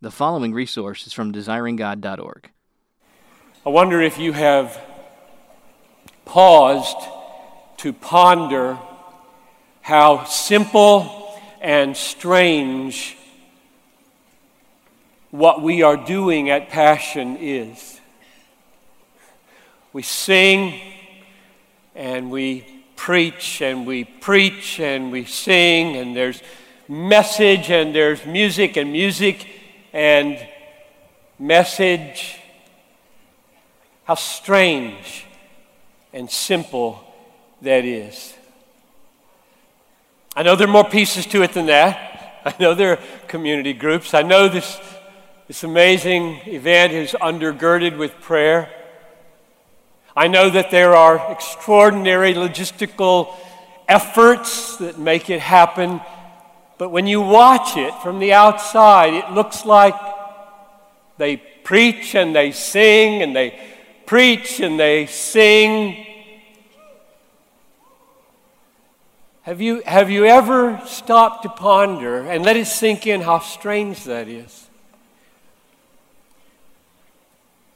The following resource is from desiringgod.org. I wonder if you have paused to ponder how simple and strange what we are doing at Passion is. We sing and we preach and we preach and we sing, and there's message and there's music and music and message. How strange and simple that is. I know there are more pieces to it than that. I know there are community groups. I know this, this amazing event is undergirded with prayer. I know that there are extraordinary logistical efforts that make it happen. But when you watch it from the outside, it looks like they preach and they sing and they preach and they sing Have you, have you ever stopped to ponder and let it sink in how strange that is?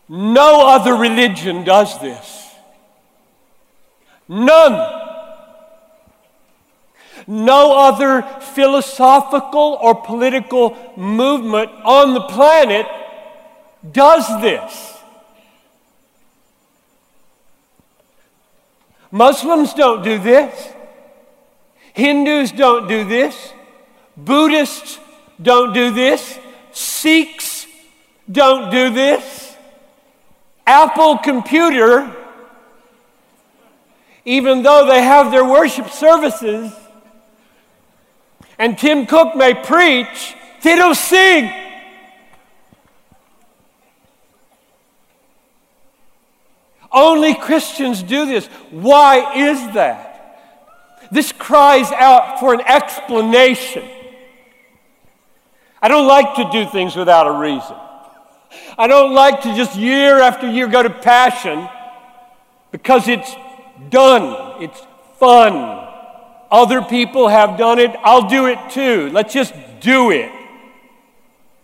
No other religion does this. None. No other philosophical or political movement on the planet does this. Muslims don't do this. Hindus don't do this. Buddhists don't do this. Sikhs don't do this. Apple Computer, even though they have their worship services, and Tim Cook may preach, they don't sing. Only Christians do this. Why is that? This cries out for an explanation. I don't like to do things without a reason. I don't like to just year after year go to passion because it's done, it's fun. Other people have done it, I'll do it too. Let's just do it.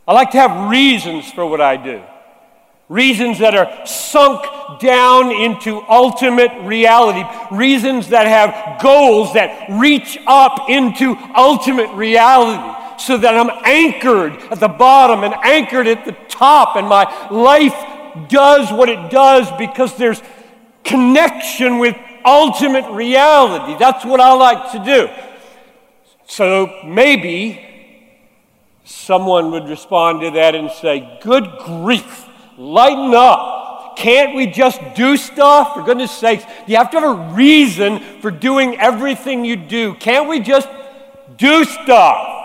I like to have reasons for what I do. Reasons that are sunk down into ultimate reality. Reasons that have goals that reach up into ultimate reality so that I'm anchored at the bottom and anchored at the top, and my life does what it does because there's connection with ultimate reality. That's what I like to do. So maybe someone would respond to that and say, Good grief. Lighten up. Can't we just do stuff? For goodness sakes, you have to have a reason for doing everything you do. Can't we just do stuff?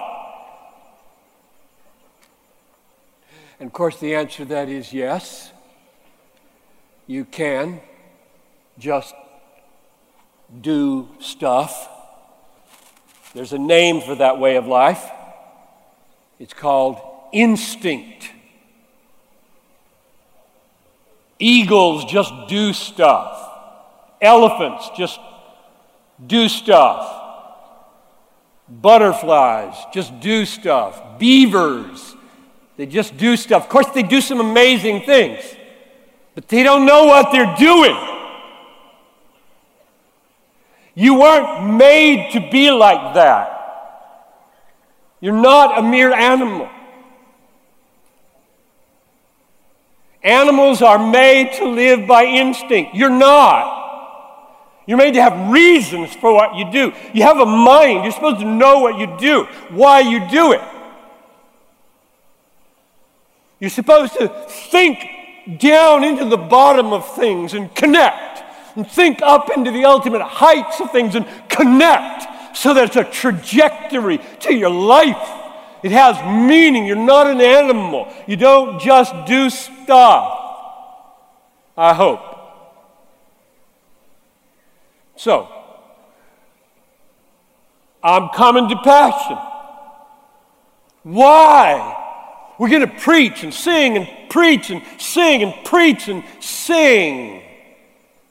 And of course, the answer to that is yes. You can just do stuff. There's a name for that way of life. It's called instinct. Eagles just do stuff. Elephants just do stuff. Butterflies just do stuff. Beavers, they just do stuff. Of course, they do some amazing things, but they don't know what they're doing. You weren't made to be like that. You're not a mere animal. Animals are made to live by instinct. You're not. You're made to have reasons for what you do. You have a mind. You're supposed to know what you do, why you do it. You're supposed to think down into the bottom of things and connect, and think up into the ultimate heights of things and connect so that a trajectory to your life. It has meaning. You're not an animal. You don't just do stuff. I hope. So, I'm coming to passion. Why? We're going to preach and sing and preach and sing and preach and sing.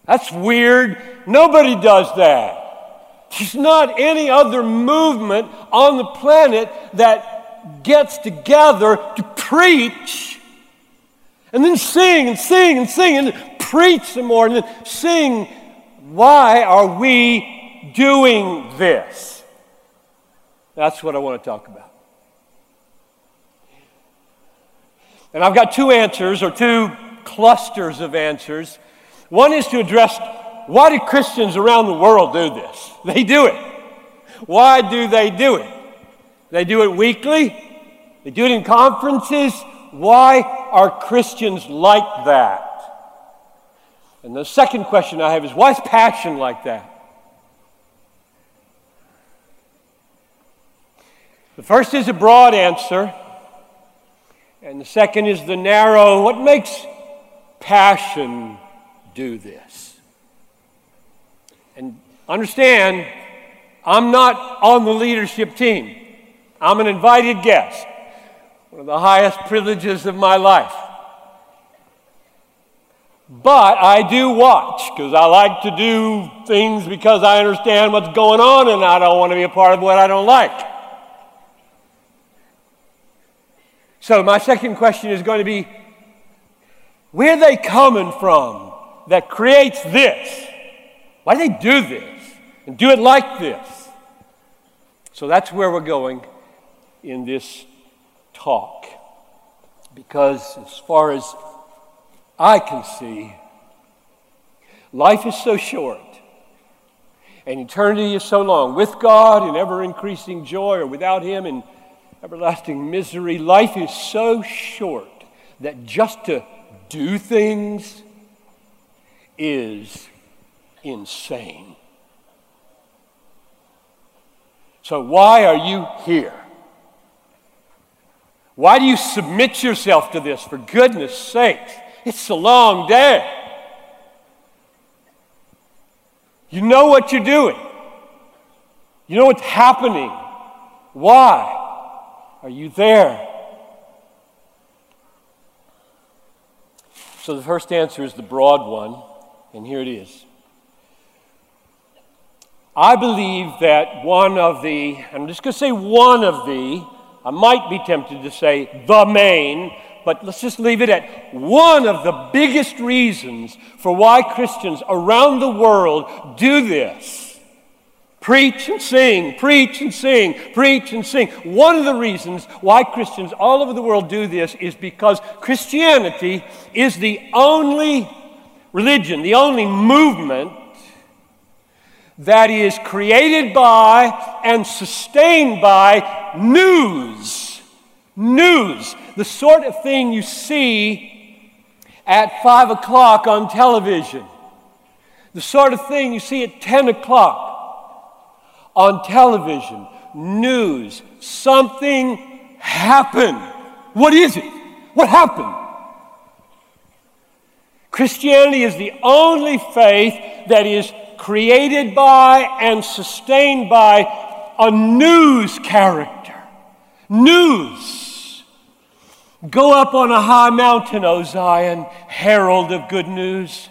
That's weird. Nobody does that. There's not any other movement on the planet that gets together to preach and then sing and sing and sing and preach some more and then sing. Why are we doing this? That's what I want to talk about. And I've got two answers or two clusters of answers. One is to address why do Christians around the world do this? They do it. Why do they do it? They do it weekly, they do it in conferences. Why are Christians like that? And the second question I have is why is passion like that? The first is a broad answer, and the second is the narrow. What makes passion do this? And understand, I'm not on the leadership team, I'm an invited guest, one of the highest privileges of my life. But I do watch because I like to do things because I understand what's going on and I don't want to be a part of what I don't like. So, my second question is going to be where are they coming from that creates this? Why do they do this and do it like this? So, that's where we're going in this talk. Because, as far as I can see, life is so short and eternity is so long. With God in ever increasing joy, or without Him in everlasting misery, life is so short that just to do things is insane. So, why are you here? Why do you submit yourself to this? For goodness sakes, it's a long day. You know what you're doing, you know what's happening. Why are you there? So, the first answer is the broad one, and here it is. I believe that one of the, I'm just going to say one of the, I might be tempted to say the main, but let's just leave it at one of the biggest reasons for why Christians around the world do this. Preach and sing, preach and sing, preach and sing. One of the reasons why Christians all over the world do this is because Christianity is the only religion, the only movement that is created by and sustained by news. News. The sort of thing you see at 5 o'clock on television. The sort of thing you see at 10 o'clock on television. News. Something happened. What is it? What happened? Christianity is the only faith that is created by and sustained by a news character. News. Go up on a high mountain, O Zion, herald of good news.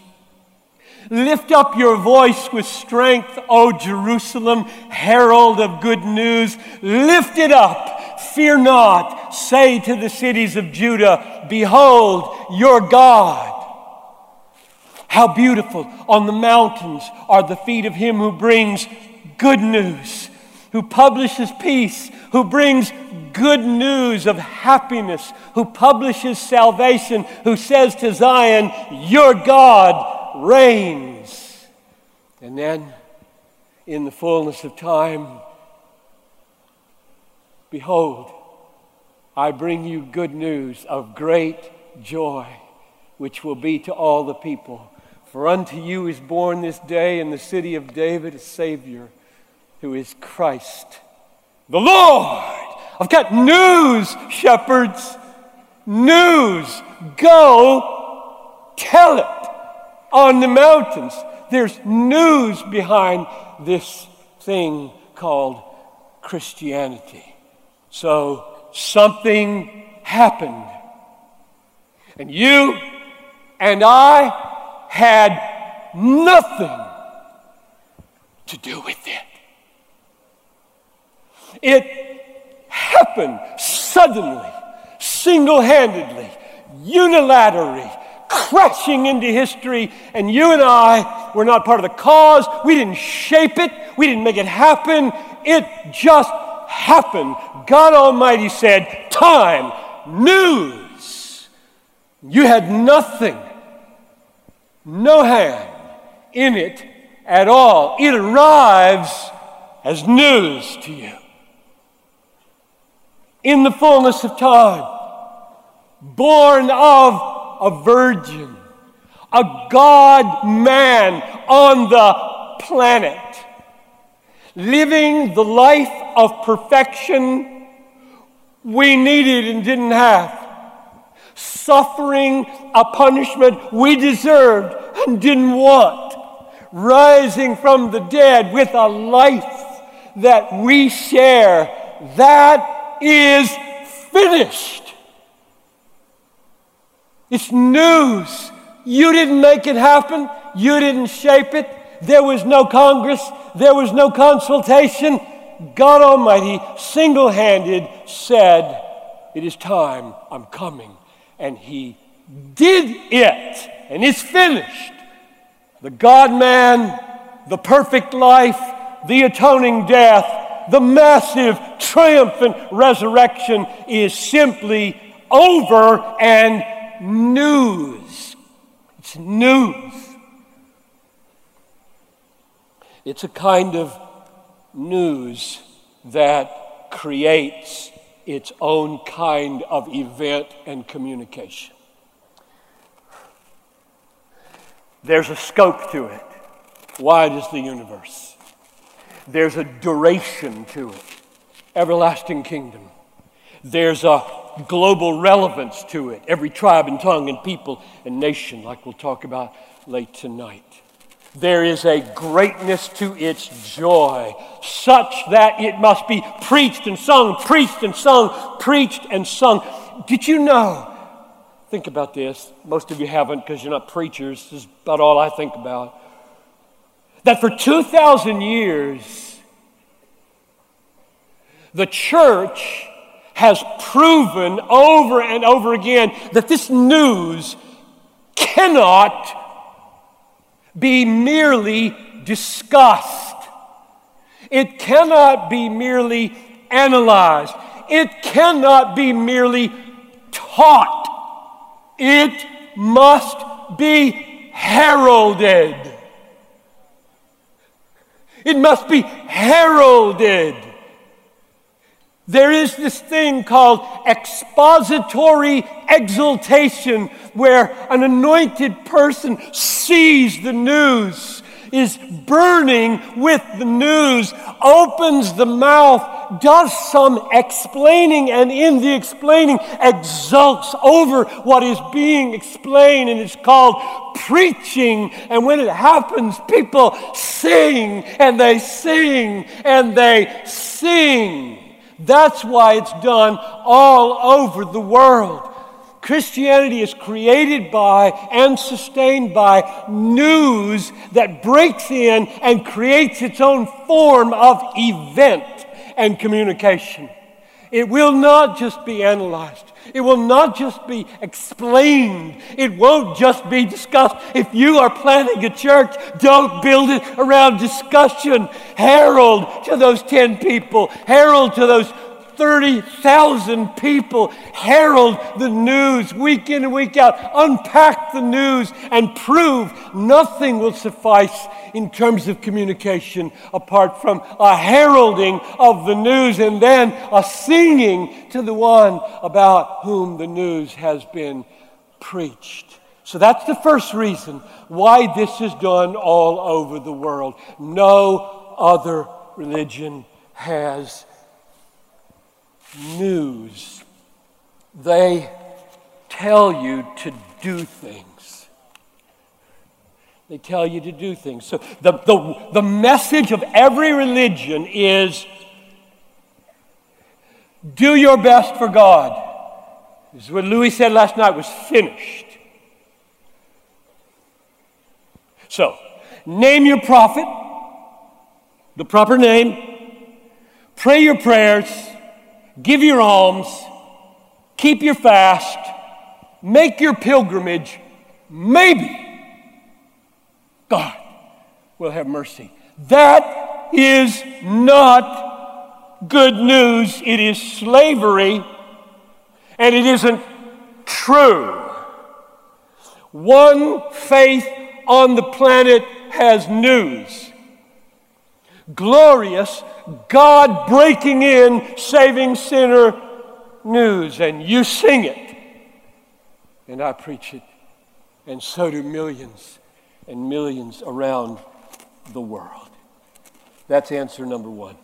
Lift up your voice with strength, O Jerusalem, herald of good news. Lift it up, fear not. Say to the cities of Judah, Behold your God. How beautiful on the mountains are the feet of him who brings good news, who publishes peace, who brings good news of happiness, who publishes salvation, who says to Zion, Your God reigns. And then, in the fullness of time, behold, I bring you good news of great joy, which will be to all the people. For unto you is born this day in the city of David a Savior who is Christ the Lord. I've got news, shepherds. News. Go tell it on the mountains. There's news behind this thing called Christianity. So something happened. And you and I had nothing to do with it. It happened suddenly, single handedly, unilaterally, crashing into history, and you and I were not part of the cause. We didn't shape it, we didn't make it happen. It just happened. God Almighty said, Time, news. You had nothing, no hand in it at all. It arrives as news to you. In the fullness of time, born of a virgin, a God man on the planet, living the life of perfection we needed and didn't have, suffering a punishment we deserved and didn't want, rising from the dead with a life that we share. That is finished. It's news. You didn't make it happen. You didn't shape it. There was no Congress. There was no consultation. God Almighty, single handed, said, It is time. I'm coming. And He did it. And it's finished. The God man, the perfect life, the atoning death, the massive, triumphant resurrection is simply over and news. It's news. It's a kind of news that creates its own kind of event and communication. There's a scope to it. Wide as the universe. There's a duration to it. Everlasting kingdom. There's a global relevance to it. Every tribe and tongue and people and nation, like we'll talk about late tonight. There is a greatness to its joy, such that it must be preached and sung, preached and sung, preached and sung. Did you know? Think about this. Most of you haven't because you're not preachers. This is about all I think about. That for 2,000 years, the church has proven over and over again that this news cannot be merely discussed. It cannot be merely analyzed. It cannot be merely taught. It must be heralded. It must be heralded. There is this thing called expository exaltation, where an anointed person sees the news, is burning with the news, opens the mouth, does some explaining, and in the explaining exults over what is being explained, and it's called preaching. And when it happens, people sing, and they sing, and they sing. That's why it's done all over the world. Christianity is created by and sustained by news that breaks in and creates its own form of event and communication. It will not just be analyzed. It will not just be explained. It won't just be discussed. If you are planning a church, don't build it around discussion. Herald to those 10 people, herald to those 30,000 people herald the news week in and week out, unpack the news, and prove nothing will suffice in terms of communication apart from a heralding of the news and then a singing to the one about whom the news has been preached. So that's the first reason why this is done all over the world. No other religion has news. They tell you to do things. They tell you to do things. So the, the, the message of every religion is do your best for God. This is what Louis said last night was finished. So, name your prophet, the proper name, pray your prayers, give your alms, keep your fast, make your pilgrimage, maybe God will have mercy. That is not good news. It is slavery, and it isn't true. One faith on the planet has news. Glorious, God breaking in, saving sinner news, and you sing it, and I preach it, and so do millions and millions around the world. That's answer number one.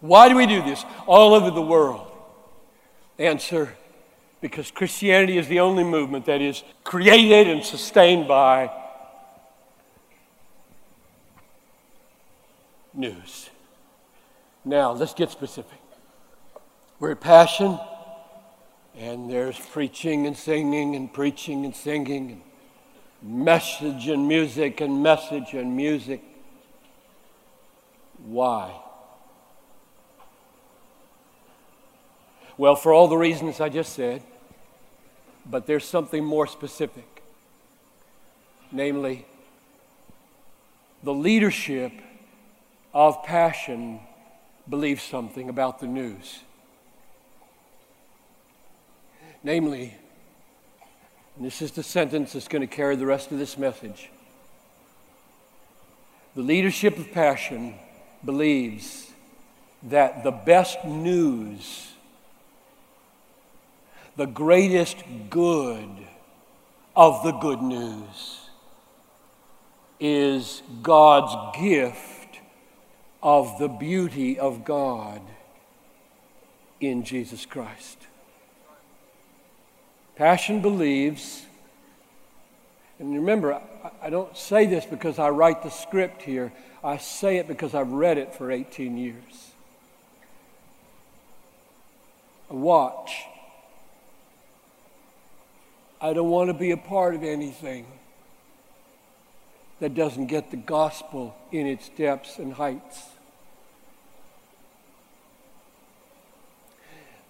Why do we do this all over the world? Answer because Christianity is the only movement that is created and sustained by news. Now, let's get specific. We're at Passion, and there's preaching and singing and preaching and singing and message and music and message and music. Why? Well, for all the reasons I just said, but there's something more specific. Namely, the leadership of passion believes something about the news. Namely, this is the sentence that's going to carry the rest of this message. The leadership of passion believes that the best news, the greatest good of the good news, is God's gift of the beauty of God in Jesus Christ. Passion believes, and remember, I don't say this because I write the script here, I say it because I've read it for 18 years. Watch. I don't want to be a part of anything that doesn't get the gospel in its depths and heights.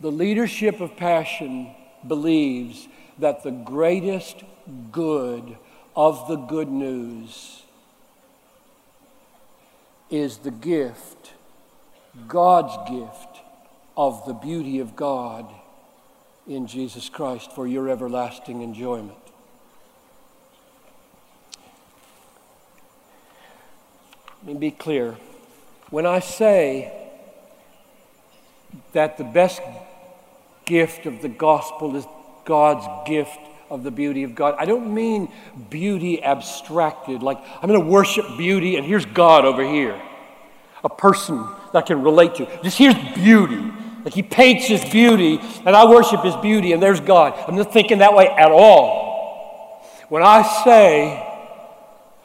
The leadership of passion believes that the greatest good of the good news is the gift, God's gift of the beauty of God in Jesus Christ for your everlasting enjoyment. Let me be clear. When I say that the best gift of the gospel is God's gift of the beauty of God. I don't mean beauty abstracted, like I'm going to worship beauty and here's God over here, a person that I can relate to. Just here's beauty. Like he paints his beauty and I worship his beauty and there's God. I'm not thinking that way at all. When I say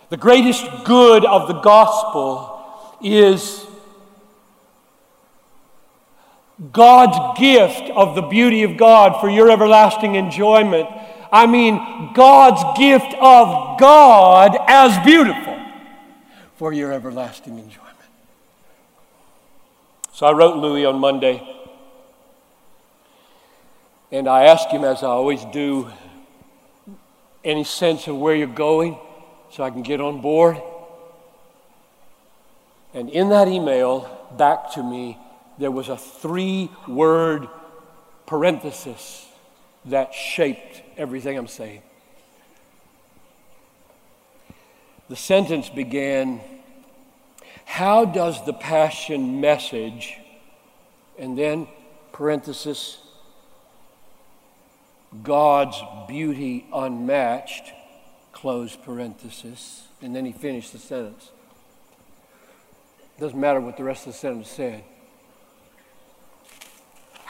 the greatest good of the gospel is God's gift of the beauty of God for your everlasting enjoyment. I mean, God's gift of God as beautiful for your everlasting enjoyment. So I wrote Louis on Monday, and I asked him, as I always do, any sense of where you're going so I can get on board. And in that email back to me, there was a three word parenthesis that shaped everything I'm saying. The sentence began How does the passion message, and then parenthesis, God's beauty unmatched, close parenthesis, and then he finished the sentence. Doesn't matter what the rest of the sentence said.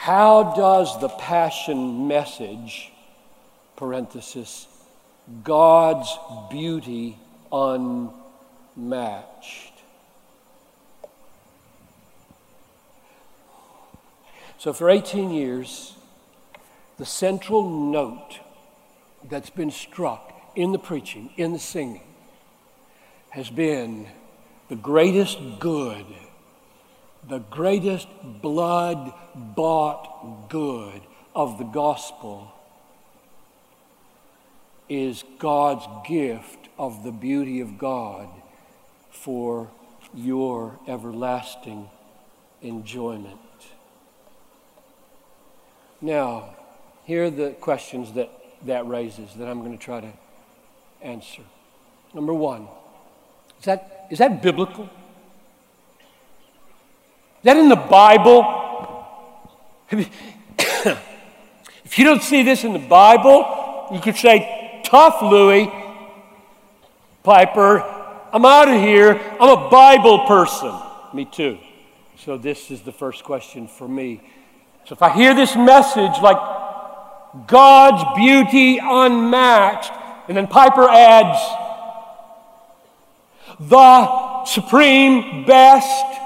How does the passion message, parenthesis, God's beauty unmatched? So, for 18 years, the central note that's been struck in the preaching, in the singing, has been the greatest good the greatest blood bought good of the gospel is God's gift of the beauty of God for your everlasting enjoyment. Now, here are the questions that that raises that I'm going to try to answer. Number one, is that, is that biblical? That in the Bible? if you don't see this in the Bible, you could say, tough, Louis, Piper, I'm out of here. I'm a Bible person. Me too. So, this is the first question for me. So, if I hear this message like God's beauty unmatched, and then Piper adds, the supreme best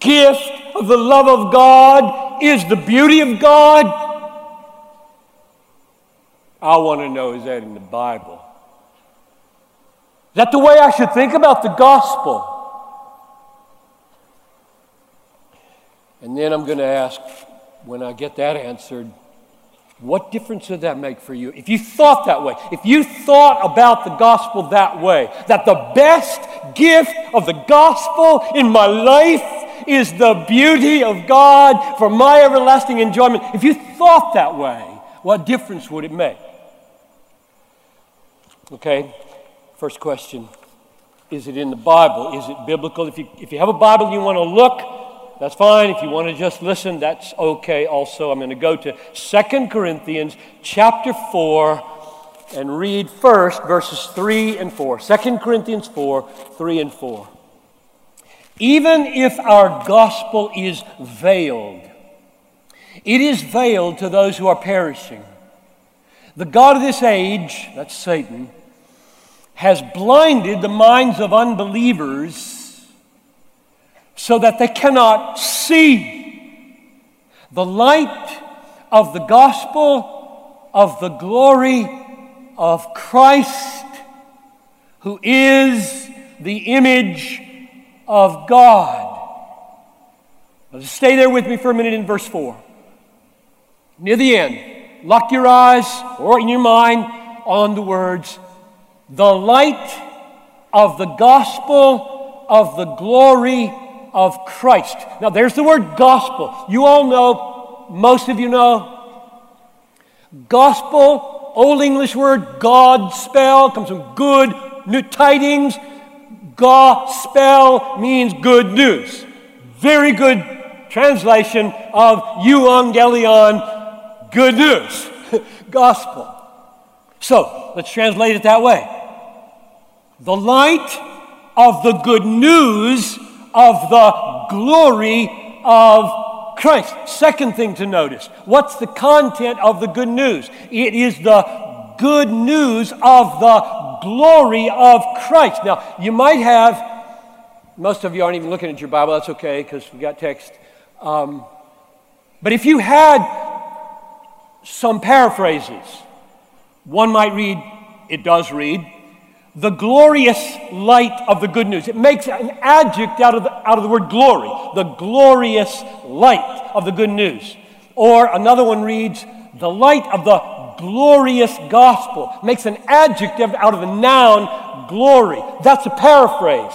gift of the love of God is the beauty of God. I want to know is that in the Bible? Is that the way I should think about the gospel? And then I'm going to ask, when I get that answered, what difference does that make for you? If you thought that way, if you thought about the gospel that way, that the best gift of the gospel in my life is the beauty of God for my everlasting enjoyment, if you thought that way, what difference would it make? Okay, first question Is it in the Bible? Is it biblical? If you, if you have a Bible you want to look, that's fine. If you want to just listen, that's okay also. I'm going to go to Second Corinthians chapter 4 and read first verses 3 and 4. 2 Corinthians 4, 3 and 4. Even if our gospel is veiled, it is veiled to those who are perishing. The God of this age, that's Satan, has blinded the minds of unbelievers so that they cannot see the light of the gospel of the glory of Christ, who is the image of God. Now just stay there with me for a minute in verse 4. Near the end, lock your eyes or in your mind on the words, the light of the gospel of the glory of Christ. Now, there's the word gospel. You all know, most of you know, gospel, Old English word, God spell, comes from good new tidings. Gospel means good news. Very good translation of euangelion, good news, gospel. So, let's translate it that way. The light of the good news of the glory of Christ. Second thing to notice what's the content of the good news? It is the good news of the glory of Christ. Now, you might have, most of you aren't even looking at your Bible, that's okay because we got text. Um, but if you had some paraphrases, one might read, it does read, the glorious light of the good news. It makes an adjective out of the, out of the word glory, the glorious light of the good news. Or another one reads, the light of the glorious gospel. Makes an adjective out of the noun glory. That's a paraphrase.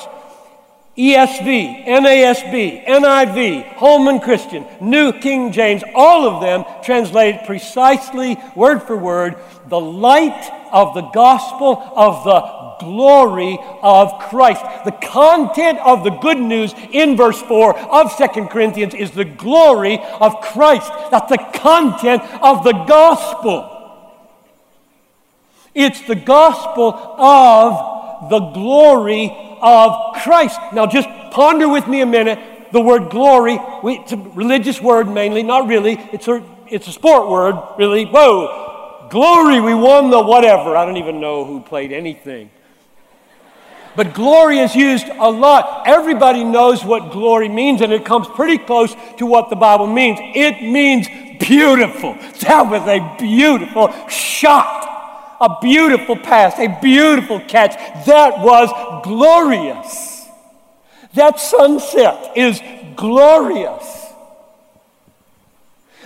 ESV, NASB, NIV, Holman Christian, New King James, all of them translate precisely, word for word, the light of the gospel of the glory of Christ. The content of the good news in verse 4 of Second Corinthians is the glory of Christ. That's the content of the gospel. It's the gospel of the glory of Christ. Now, just ponder with me a minute the word glory. it's a religious word mainly, not really. It's a, it's a sport word, really. Whoa, glory, we won the whatever. I don't even know who played anything. But glory is used a lot. Everybody knows what glory means, and it comes pretty close to what the Bible means. It means beautiful. That was a beautiful shot, a beautiful pass, a beautiful catch. That was glorious. That sunset is glorious.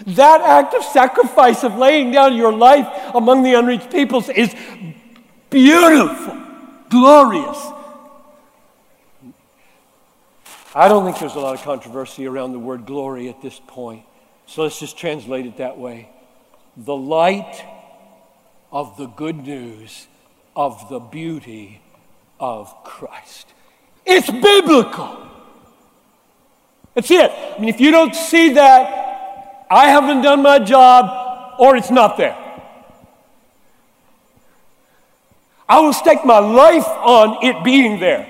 That act of sacrifice of laying down your life among the unreached peoples is beautiful, glorious. I don't think there's a lot of controversy around the word glory at this point. So let's just translate it that way. The light of the good news of the beauty of Christ. It's biblical. That's it. I mean, if you don't see that, I haven't done my job or it's not there. I will stake my life on it being there.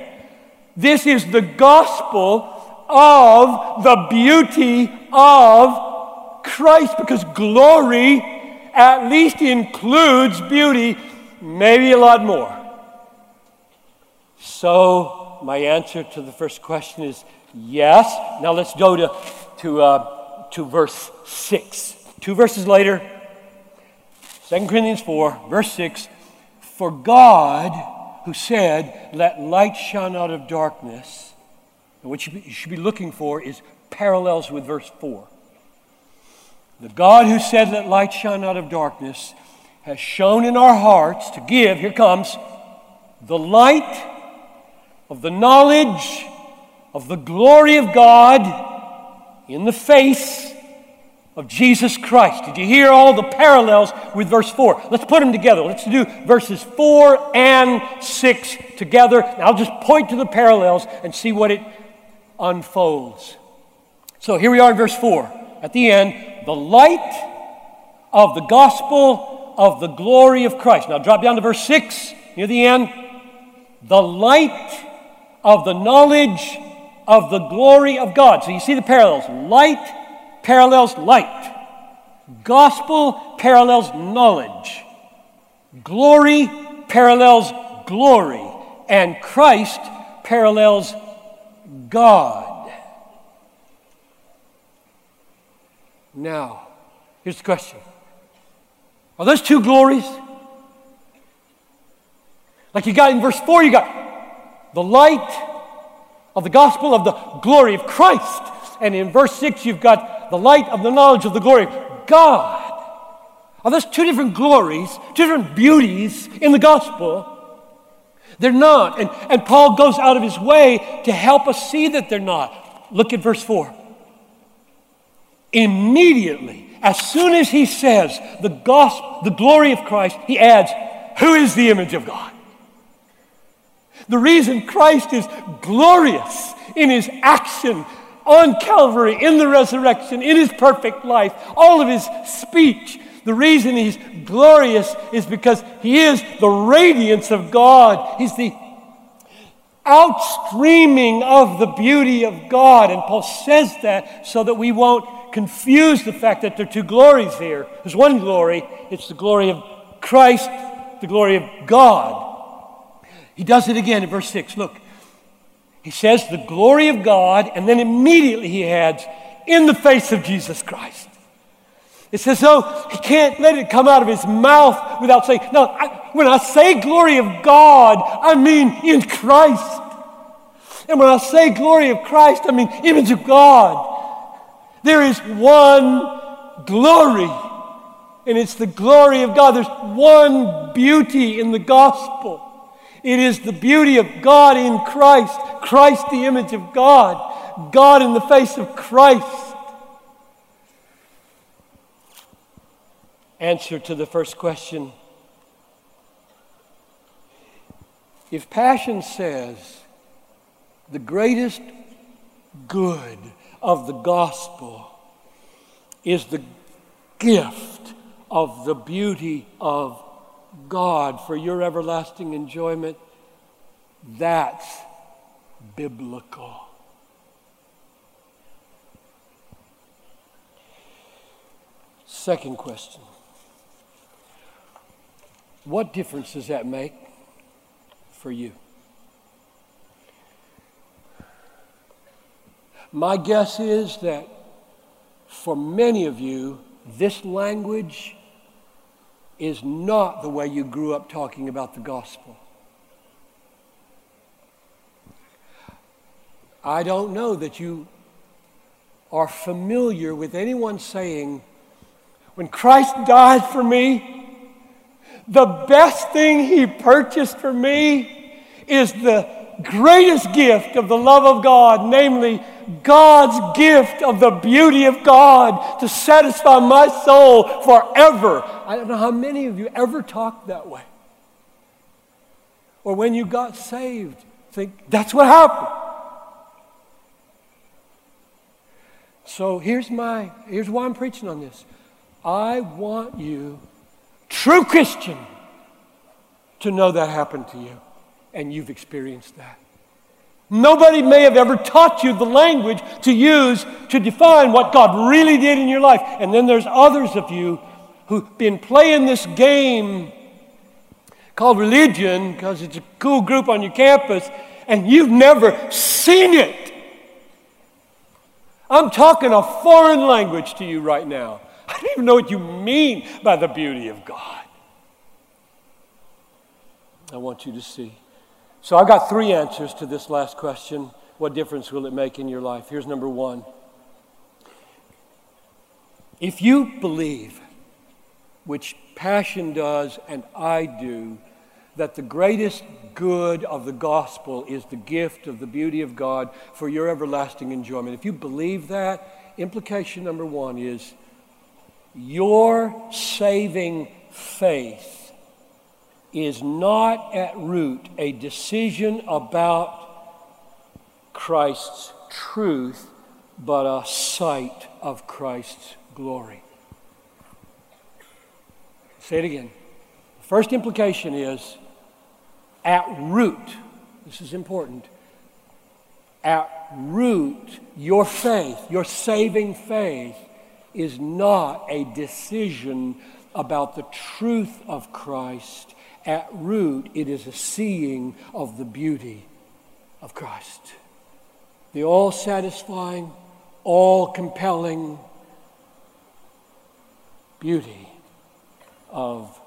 This is the gospel of the beauty of Christ because glory at least includes beauty, maybe a lot more. So, my answer to the first question is yes. Now let's go to, to, uh, to verse 6. Two verses later, 2 Corinthians 4, verse 6 For God, who said, Let light shine out of darkness, and what you should be looking for is parallels with verse 4. The God who said, Let light shine out of darkness, has shone in our hearts to give, here comes, the light of the knowledge of the glory of God in the face of Jesus Christ. Did you hear all the parallels with verse 4? Let's put them together. Let's do verses 4 and 6 together. I'll just point to the parallels and see what it unfolds. So here we are in verse 4. At the end, the light of the gospel of the glory of Christ. Now drop down to verse 6 near the end. The light of the knowledge of the glory of God. So you see the parallels. Light parallels light. Gospel parallels knowledge. Glory parallels glory. And Christ parallels God. Now, here's the question Are those two glories? Like you got in verse 4, you got the light of the gospel of the glory of Christ. And in verse 6, you've got the light of the knowledge of the glory of God. Are those two different glories, two different beauties in the gospel? They're not. And, and Paul goes out of his way to help us see that they're not. Look at verse 4. Immediately, as soon as he says the gospel, the glory of Christ, he adds, Who is the image of God? The reason Christ is glorious in his action on Calvary, in the resurrection, in his perfect life, all of his speech, the reason he's glorious is because he is the radiance of God. He's the outstreaming of the beauty of God. And Paul says that so that we won't confuse the fact that there are two glories here. There's one glory, it's the glory of Christ, the glory of God. He does it again in verse 6. Look, he says the glory of God, and then immediately he adds, in the face of Jesus Christ. It's as though he can't let it come out of his mouth without saying, No, I, when I say glory of God, I mean in Christ. And when I say glory of Christ, I mean image of God. There is one glory, and it's the glory of God. There's one beauty in the gospel. It is the beauty of God in Christ, Christ, the image of God, God in the face of Christ. Answer to the first question If Passion says the greatest good of the gospel is the gift of the beauty of God for your everlasting enjoyment. That's biblical. Second question What difference does that make for you? My guess is that for many of you, this language is not the way you grew up talking about the gospel. I don't know that you are familiar with anyone saying when Christ died for me, the best thing He purchased for me is the greatest gift of the love of God, namely God's gift of the beauty of God to satisfy my soul forever. I don't know how many of you ever talked that way. Or when you got saved, think that's what happened. So here's my here's why I'm preaching on this. I want you, true Christian, to know that happened to you and you've experienced that. Nobody may have ever taught you the language to use to define what God really did in your life. And then there's others of you who've been playing this game called religion because it's a cool group on your campus and you've never seen it. I'm talking a foreign language to you right now. I don't even know what you mean by the beauty of God. I want you to see. So I've got three answers to this last question. What difference will it make in your life? Here's number one. If you believe, which passion does and I do, that the greatest good of the gospel is the gift of the beauty of God for your everlasting enjoyment. If you believe that, implication number one is your saving faith is not at root a decision about Christ's truth, but a sight of Christ's glory. Say it again. The First implication is at root, this is important, at root, your faith, your saving faith, is not a decision about the truth of Christ. At root, it is a seeing of the beauty of Christ. The all satisfying, all compelling beauty of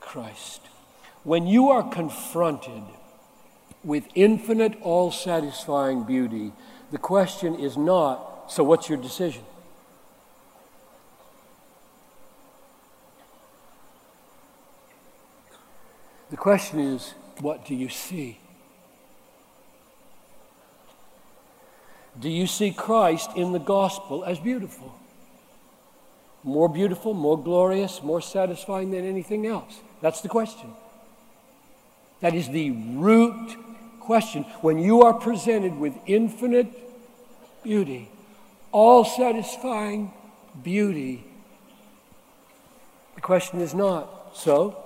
Christ. When you are confronted with infinite, all satisfying beauty, the question is not, so what's your decision? The question is, what do you see? Do you see Christ in the gospel as beautiful? More beautiful, more glorious, more satisfying than anything else? That's the question. That is the root question. When you are presented with infinite beauty, all satisfying beauty, the question is not, so,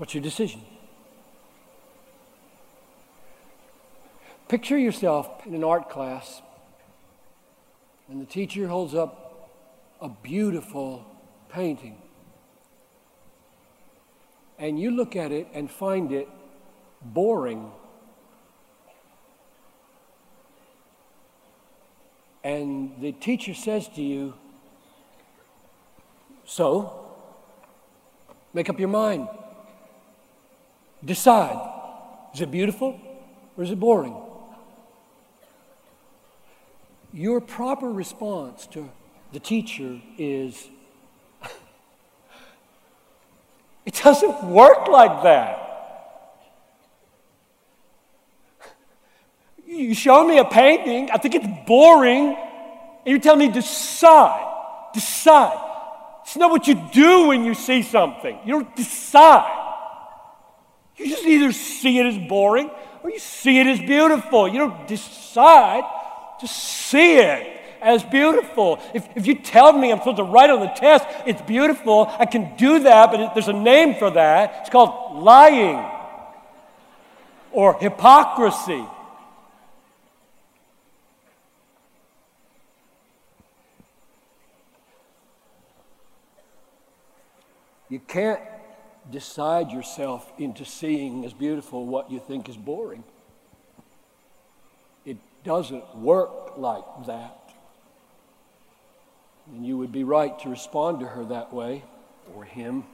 what's your decision? Picture yourself in an art class, and the teacher holds up a beautiful painting and you look at it and find it boring. And the teacher says to you, So, make up your mind. Decide. Is it beautiful or is it boring? Your proper response to the teacher is It doesn't work like that. You show me a painting, I think it's boring, and you're telling me decide. Decide. It's not what you do when you see something. You don't decide. You just either see it as boring or you see it as beautiful. You don't decide, just see it as beautiful. If, if you tell me I'm supposed to write on the test, it's beautiful, I can do that, but it, there's a name for that. It's called lying or hypocrisy. You can't decide yourself into seeing as beautiful what you think is boring. It doesn't work like that. And you would be right to respond to her that way, or him.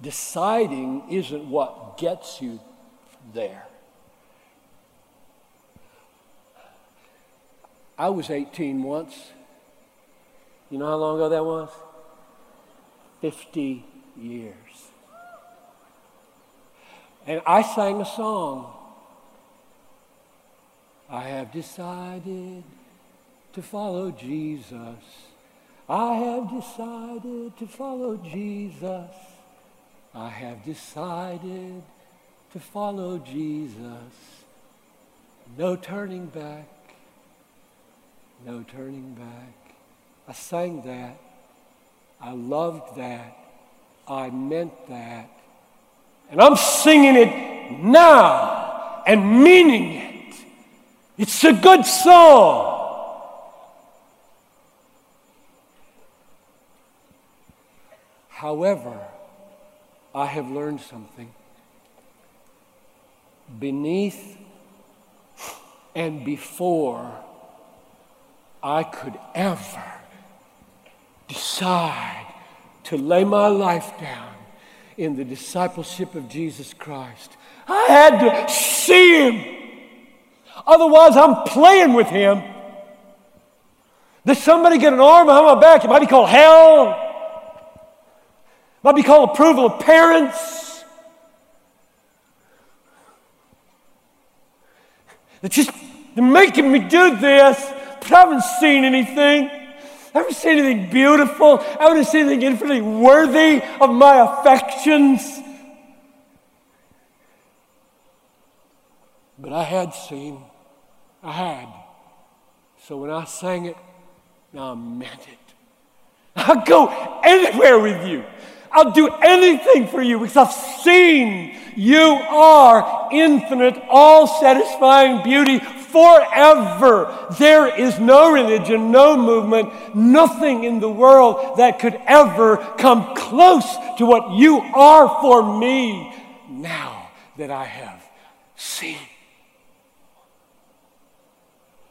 Deciding isn't what gets you there. I was 18 once, You know how long ago that was? 50 years. And I sang a song. I have decided to follow Jesus. I have decided to follow Jesus. I have decided to follow Jesus. No turning back. No turning back. I sang that. I loved that. I meant that. And I'm singing it now and meaning it. It's a good song. However, I have learned something. Beneath and before I could ever decide to lay my life down in the discipleship of Jesus Christ, I had to see Him. Otherwise, I'm playing with Him. Does somebody get an arm on my back? It might be called hell. It might be called approval of parents. They're just they're making me do this, but I haven't seen anything. Haven't seen anything beautiful. I haven't seen anything infinitely worthy of my affections. But I had seen. I had. So when I sang it, now I meant it. I'll go anywhere with you. I'll do anything for you because I've seen you are infinite, all satisfying beauty forever. There is no religion, no movement, nothing in the world that could ever come close to what you are for me now that I have seen.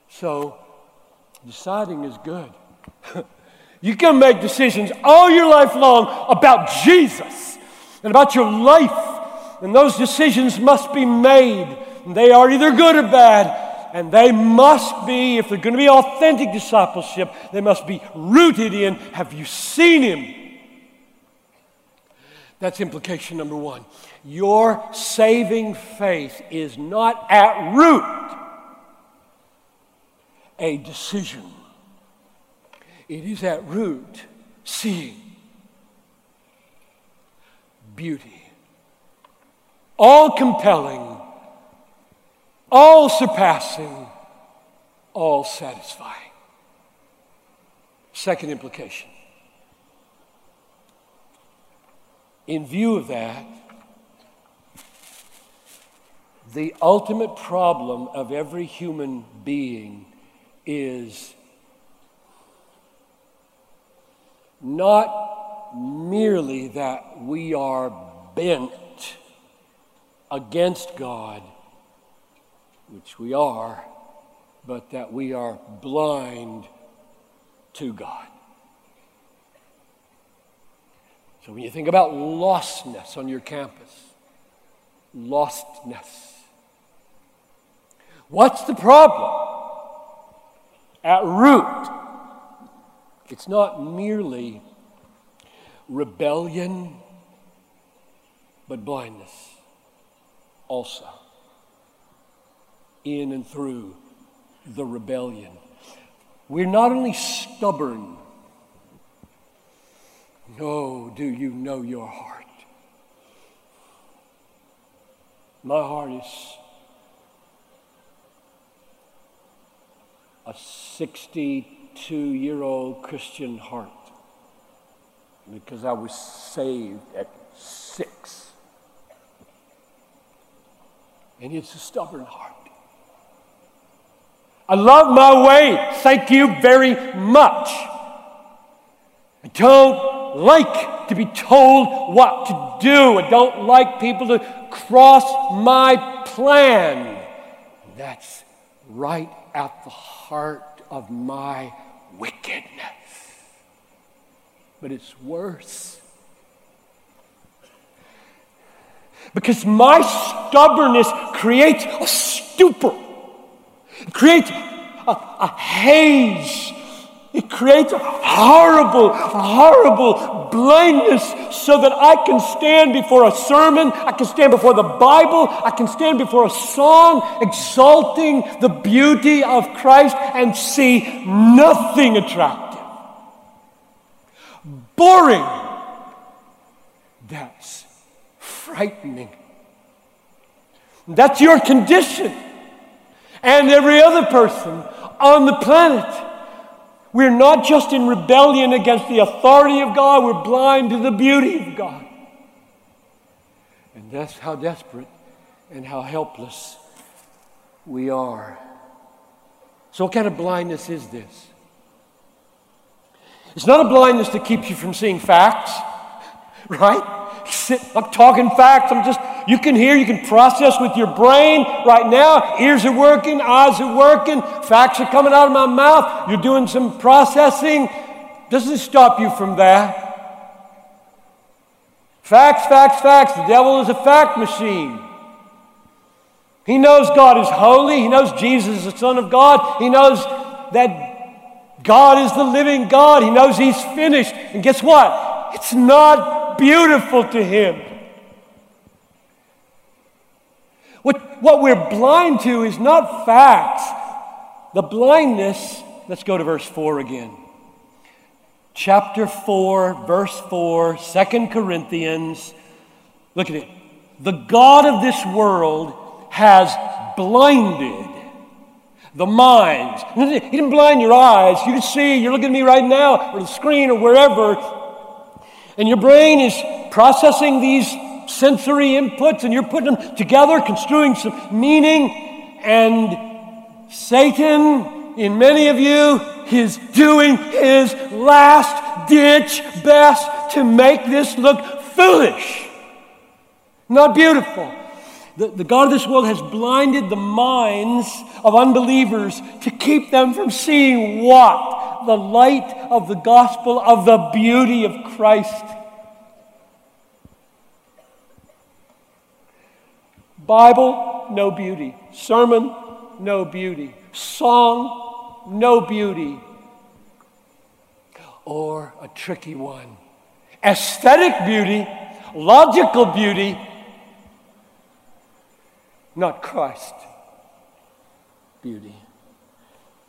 So, deciding is good. you can make decisions all your life long about Jesus and about your life, and those decisions must be made. And They are either good or bad, and they must be, if they're going to be authentic discipleship, they must be rooted in have you seen him? That's implication number one. Your saving faith is not at root a decision, it is at root seeing beauty, all compelling all surpassing, all satisfying. Second implication. In view of that, the ultimate problem of every human being is not merely that we are bent against God which we are, but that we are blind to God. So when you think about lostness on your campus, lostness, what's the problem? At root, it's not merely rebellion, but blindness also in and through the rebellion. We're not only stubborn, no, do you know your heart? My heart is a 62 year old Christian heart because I was saved at six. And it's a stubborn heart. I love my way. Thank you very much. I don't like to be told what to do. I don't like people to cross my plan. That's right at the heart of my wickedness. But it's worse. Because my stubbornness creates a stupor creates a, a haze It creates a horrible, horrible blindness so that I can stand before a sermon, I can stand before the Bible, I can stand before a song exalting the beauty of Christ and see nothing attractive. Boring. That's frightening. That's your condition. And every other person on the planet. We're not just in rebellion against the authority of God, we're blind to the beauty of God. And that's how desperate and how helpless we are. So, what kind of blindness is this? It's not a blindness that keeps you from seeing facts, right? I'm talking facts. I'm just, you can hear, you can process with your brain right now. Ears are working, eyes are working, facts are coming out of my mouth. You're doing some processing. Doesn't stop you from that. Facts, facts, facts. The devil is a fact machine. He knows God is holy. He knows Jesus is the Son of God. He knows that God is the living God. He knows He's finished. And guess what? It's not beautiful to him. What, what we're blind to is not facts. The blindness, let's go to verse 4 again. Chapter 4, verse 4, 2 Corinthians. Look at it. The God of this world has blinded the minds. He didn't blind your eyes. You can see, you're looking at me right now, or the screen, or wherever. And your brain is processing these sensory inputs and you're putting them together, construing some meaning. And Satan, in many of you, is doing his last ditch best to make this look foolish, not beautiful. The, the, God of this world has blinded the minds of unbelievers to keep them from seeing what? the light of the gospel of the beauty of Christ. Bible, no beauty. Sermon, no beauty. Song, no beauty. Or a tricky one aesthetic beauty, logical beauty, not Christ beauty.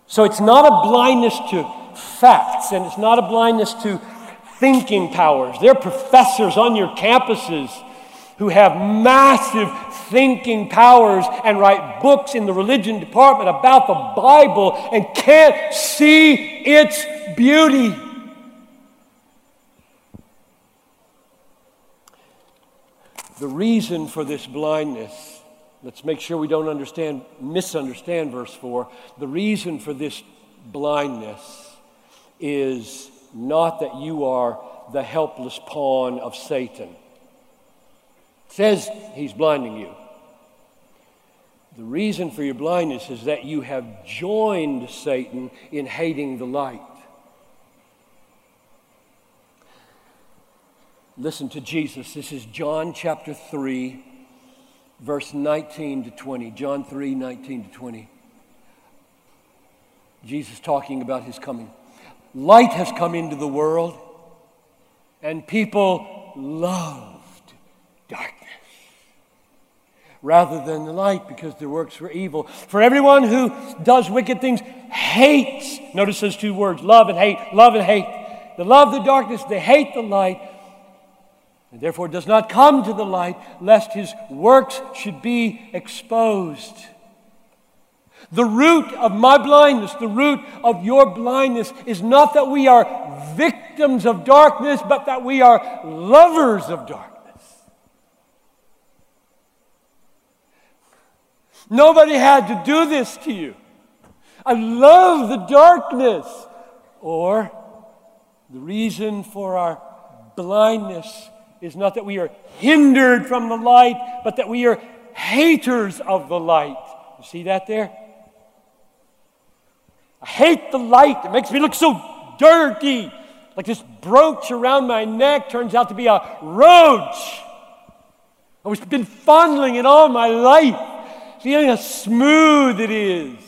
So it's not a blindness to facts, and it's not a blindness to thinking powers. There are professors on your campuses who have massive thinking powers and write books in the religion department about the Bible and can't see its beauty. The reason for this blindness, let's make sure we don't understand, misunderstand verse 4. The reason for this blindness is not that you are the helpless pawn of Satan. Says he's blinding you. The reason for your blindness is that you have joined Satan in hating the light. Listen to Jesus. This is John chapter 3, verse 19 to 20. John 3, 19 to 20. Jesus talking about his coming. Light has come into the world, and people loved darkness rather than the light because their works were evil. For everyone who does wicked things hates, notice those two words love and hate, love and hate. They love the darkness, they hate the light, and therefore does not come to the light lest his works should be exposed. The root of my blindness, the root of your blindness, is not that we are victims of darkness, but that we are lovers of darkness. Nobody had to do this to you. I love the darkness. Or the reason for our blindness is not that we are hindered from the light, but that we are haters of the light. You see that there? I hate the light. It makes me look so dirty. Like this brooch around my neck turns out to be a roach. I've been fondling it all my life, feeling how smooth it is.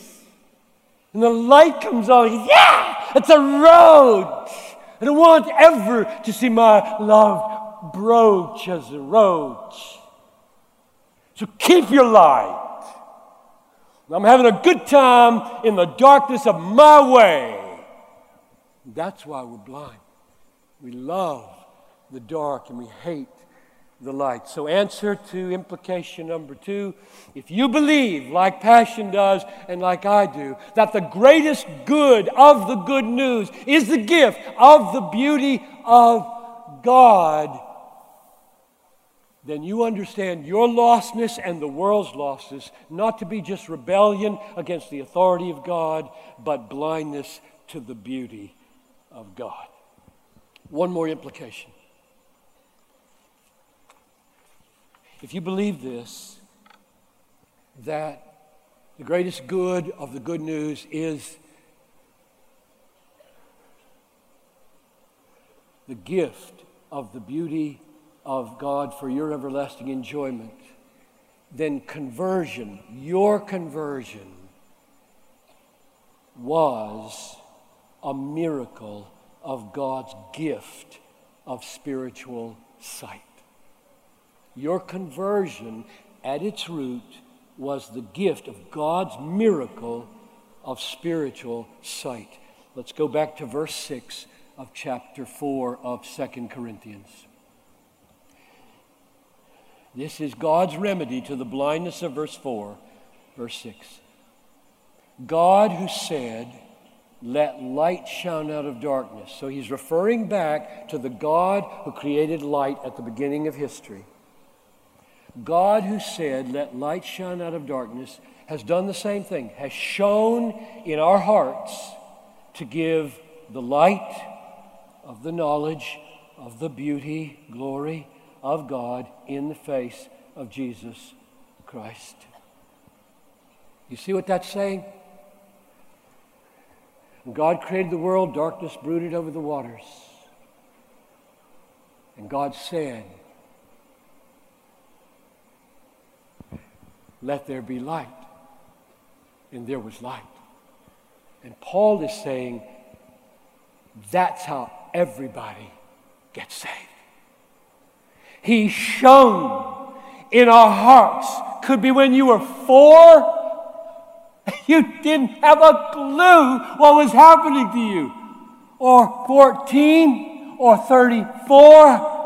And the light comes on. Yeah! It's a road. I don't want ever to see my love brooch as a road. So keep your light. I'm having a good time in the darkness of my way. That's why we're blind. We love the dark and we hate the light. So, answer to implication number two if you believe, like Passion does and like I do, that the greatest good of the good news is the gift of the beauty of God, then you understand your lostness and the world's lostness not to be just rebellion against the authority of God, but blindness to the beauty of God. One more implication. If you believe this, that the greatest good of the good news is the gift of the beauty of God for your everlasting enjoyment, then conversion, your conversion, was a miracle of God's gift of spiritual sight. Your conversion at its root was the gift of God's miracle of spiritual sight. Let's go back to verse 6 of chapter 4 of Second Corinthians. This is God's remedy to the blindness of verse 4, verse 6. God who said, Let light shine out of darkness. So he's referring back to the God who created light at the beginning of history. God, who said, Let light shine out of darkness, has done the same thing, has shone in our hearts to give the light of the knowledge of the beauty, glory of God in the face of Jesus Christ. You see what that's saying? When God created the world, darkness brooded over the waters. And God said, Let there be light. And there was light. And Paul is saying that's how everybody gets saved. He shone in our hearts. Could be when you were four, you didn't have a clue what was happening to you, or 14, or 34.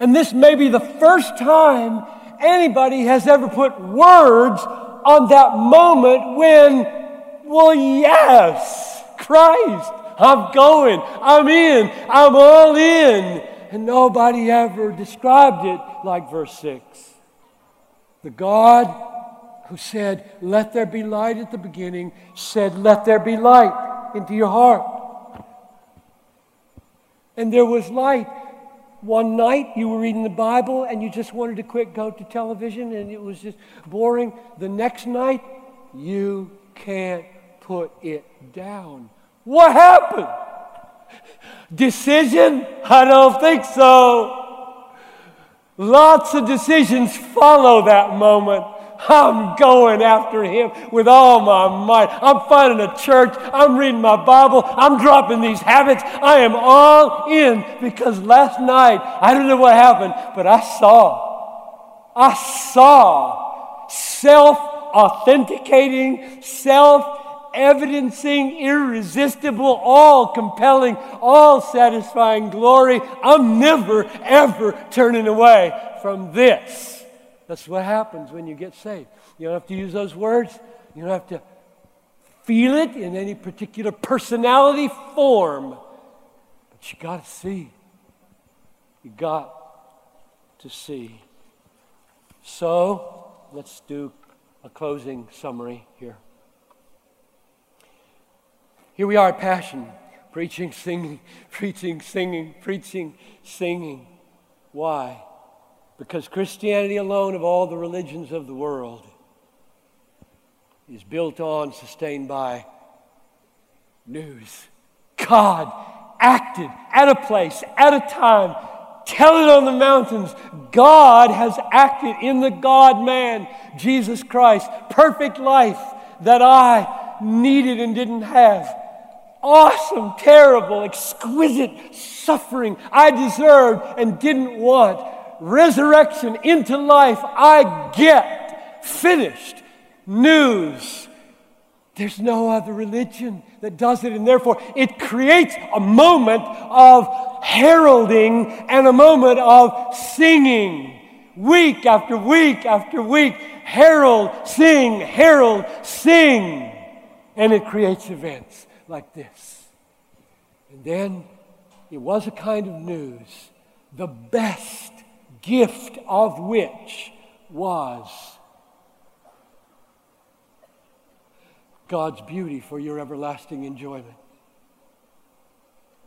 And this may be the first time anybody has ever put words on that moment when, well, yes, Christ, I'm going, I'm in, I'm all in. And nobody ever described it like verse 6. The God who said, Let there be light at the beginning, said, Let there be light into your heart. And there was light one night you were reading the Bible and you just wanted to quit go to television and it was just boring. The next night, you can't put it down. What happened? Decision? I don't think so. Lots of decisions follow that moment. I'm going after him with all my might. I'm finding a church. I'm reading my Bible. I'm dropping these habits. I am all in because last night, I don't know what happened, but I saw. I saw self authenticating, self evidencing, irresistible, all compelling, all satisfying glory. I'm never, ever turning away from this. That's what happens when you get saved. You don't have to use those words, you don't have to feel it in any particular personality form. But you got to see. You got to see. So, let's do a closing summary here. Here we are at Passion, preaching, singing, preaching, singing, preaching, singing. Why? Because Christianity alone, of all the religions of the world, is built on, sustained by news. God acted at a place, at a time. Tell it on the mountains. God has acted in the God man, Jesus Christ. Perfect life that I needed and didn't have. awesome, terrible, exquisite suffering I deserved and didn't want. Resurrection into life I get. Finished. News. There's no other religion that does it, and therefore it creates a moment of heralding and a moment of singing. Week after week after week, herald, sing, herald, sing. And it creates events like this. And then it was a kind of news, the best gift of which was God's beauty for your everlasting enjoyment.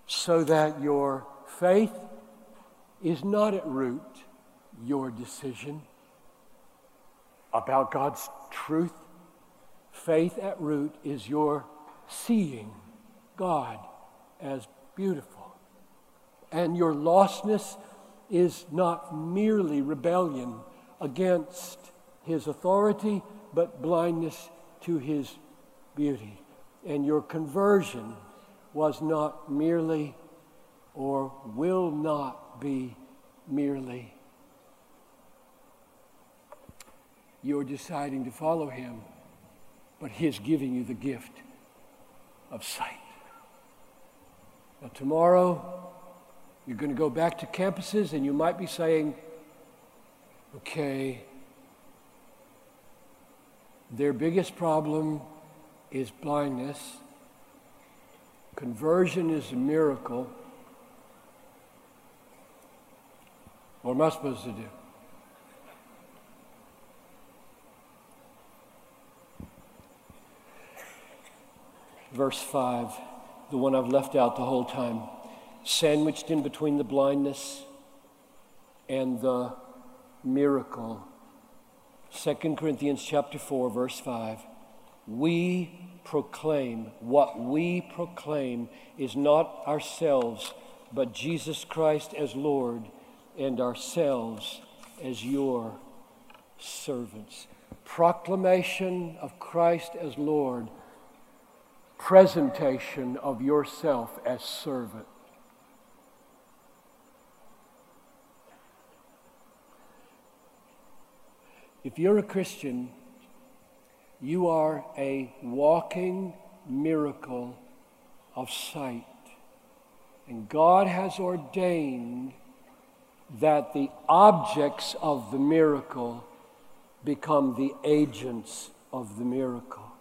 So that your faith is not at root your decision about God's truth. Faith at root is your seeing God as beautiful. And your lostness is not merely rebellion against his authority, but blindness to his beauty. And your conversion was not merely or will not be merely you're deciding to follow him, but his giving you the gift of sight. Now, tomorrow, you're going to go back to campuses and you might be saying, okay, their biggest problem is blindness, conversion is a miracle. What am I supposed to do? Verse 5, the one I've left out the whole time, sandwiched in between the blindness and the miracle. 2 Corinthians chapter 4 verse 5. We proclaim what we proclaim is not ourselves but Jesus Christ as Lord and ourselves as your servants. Proclamation of Christ as Lord presentation of yourself as servant. If you're a Christian, you are a walking miracle of sight. And God has ordained that the objects of the miracle become the agents of the miracle.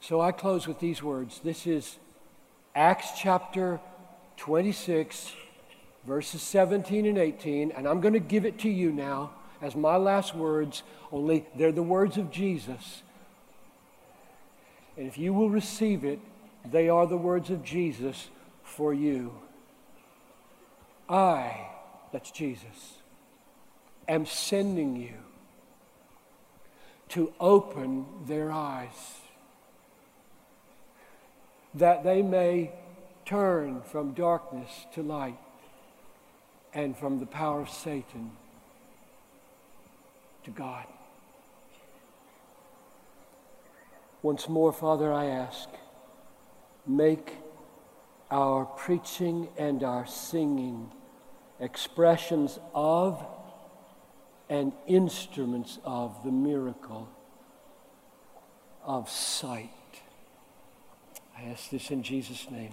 So I close with these words. This is Acts chapter 26, verses 17 and 18, and I'm going to give it to you now as my last words, only they're the words of Jesus. And if you will receive it, they are the words of Jesus for you. I, that's Jesus, am sending you to open their eyes that they may turn from darkness to light and from the power of Satan to God. Once more, Father, I ask, make our preaching and our singing expressions of and instruments of the miracle of sight. I ask this in Jesus' name.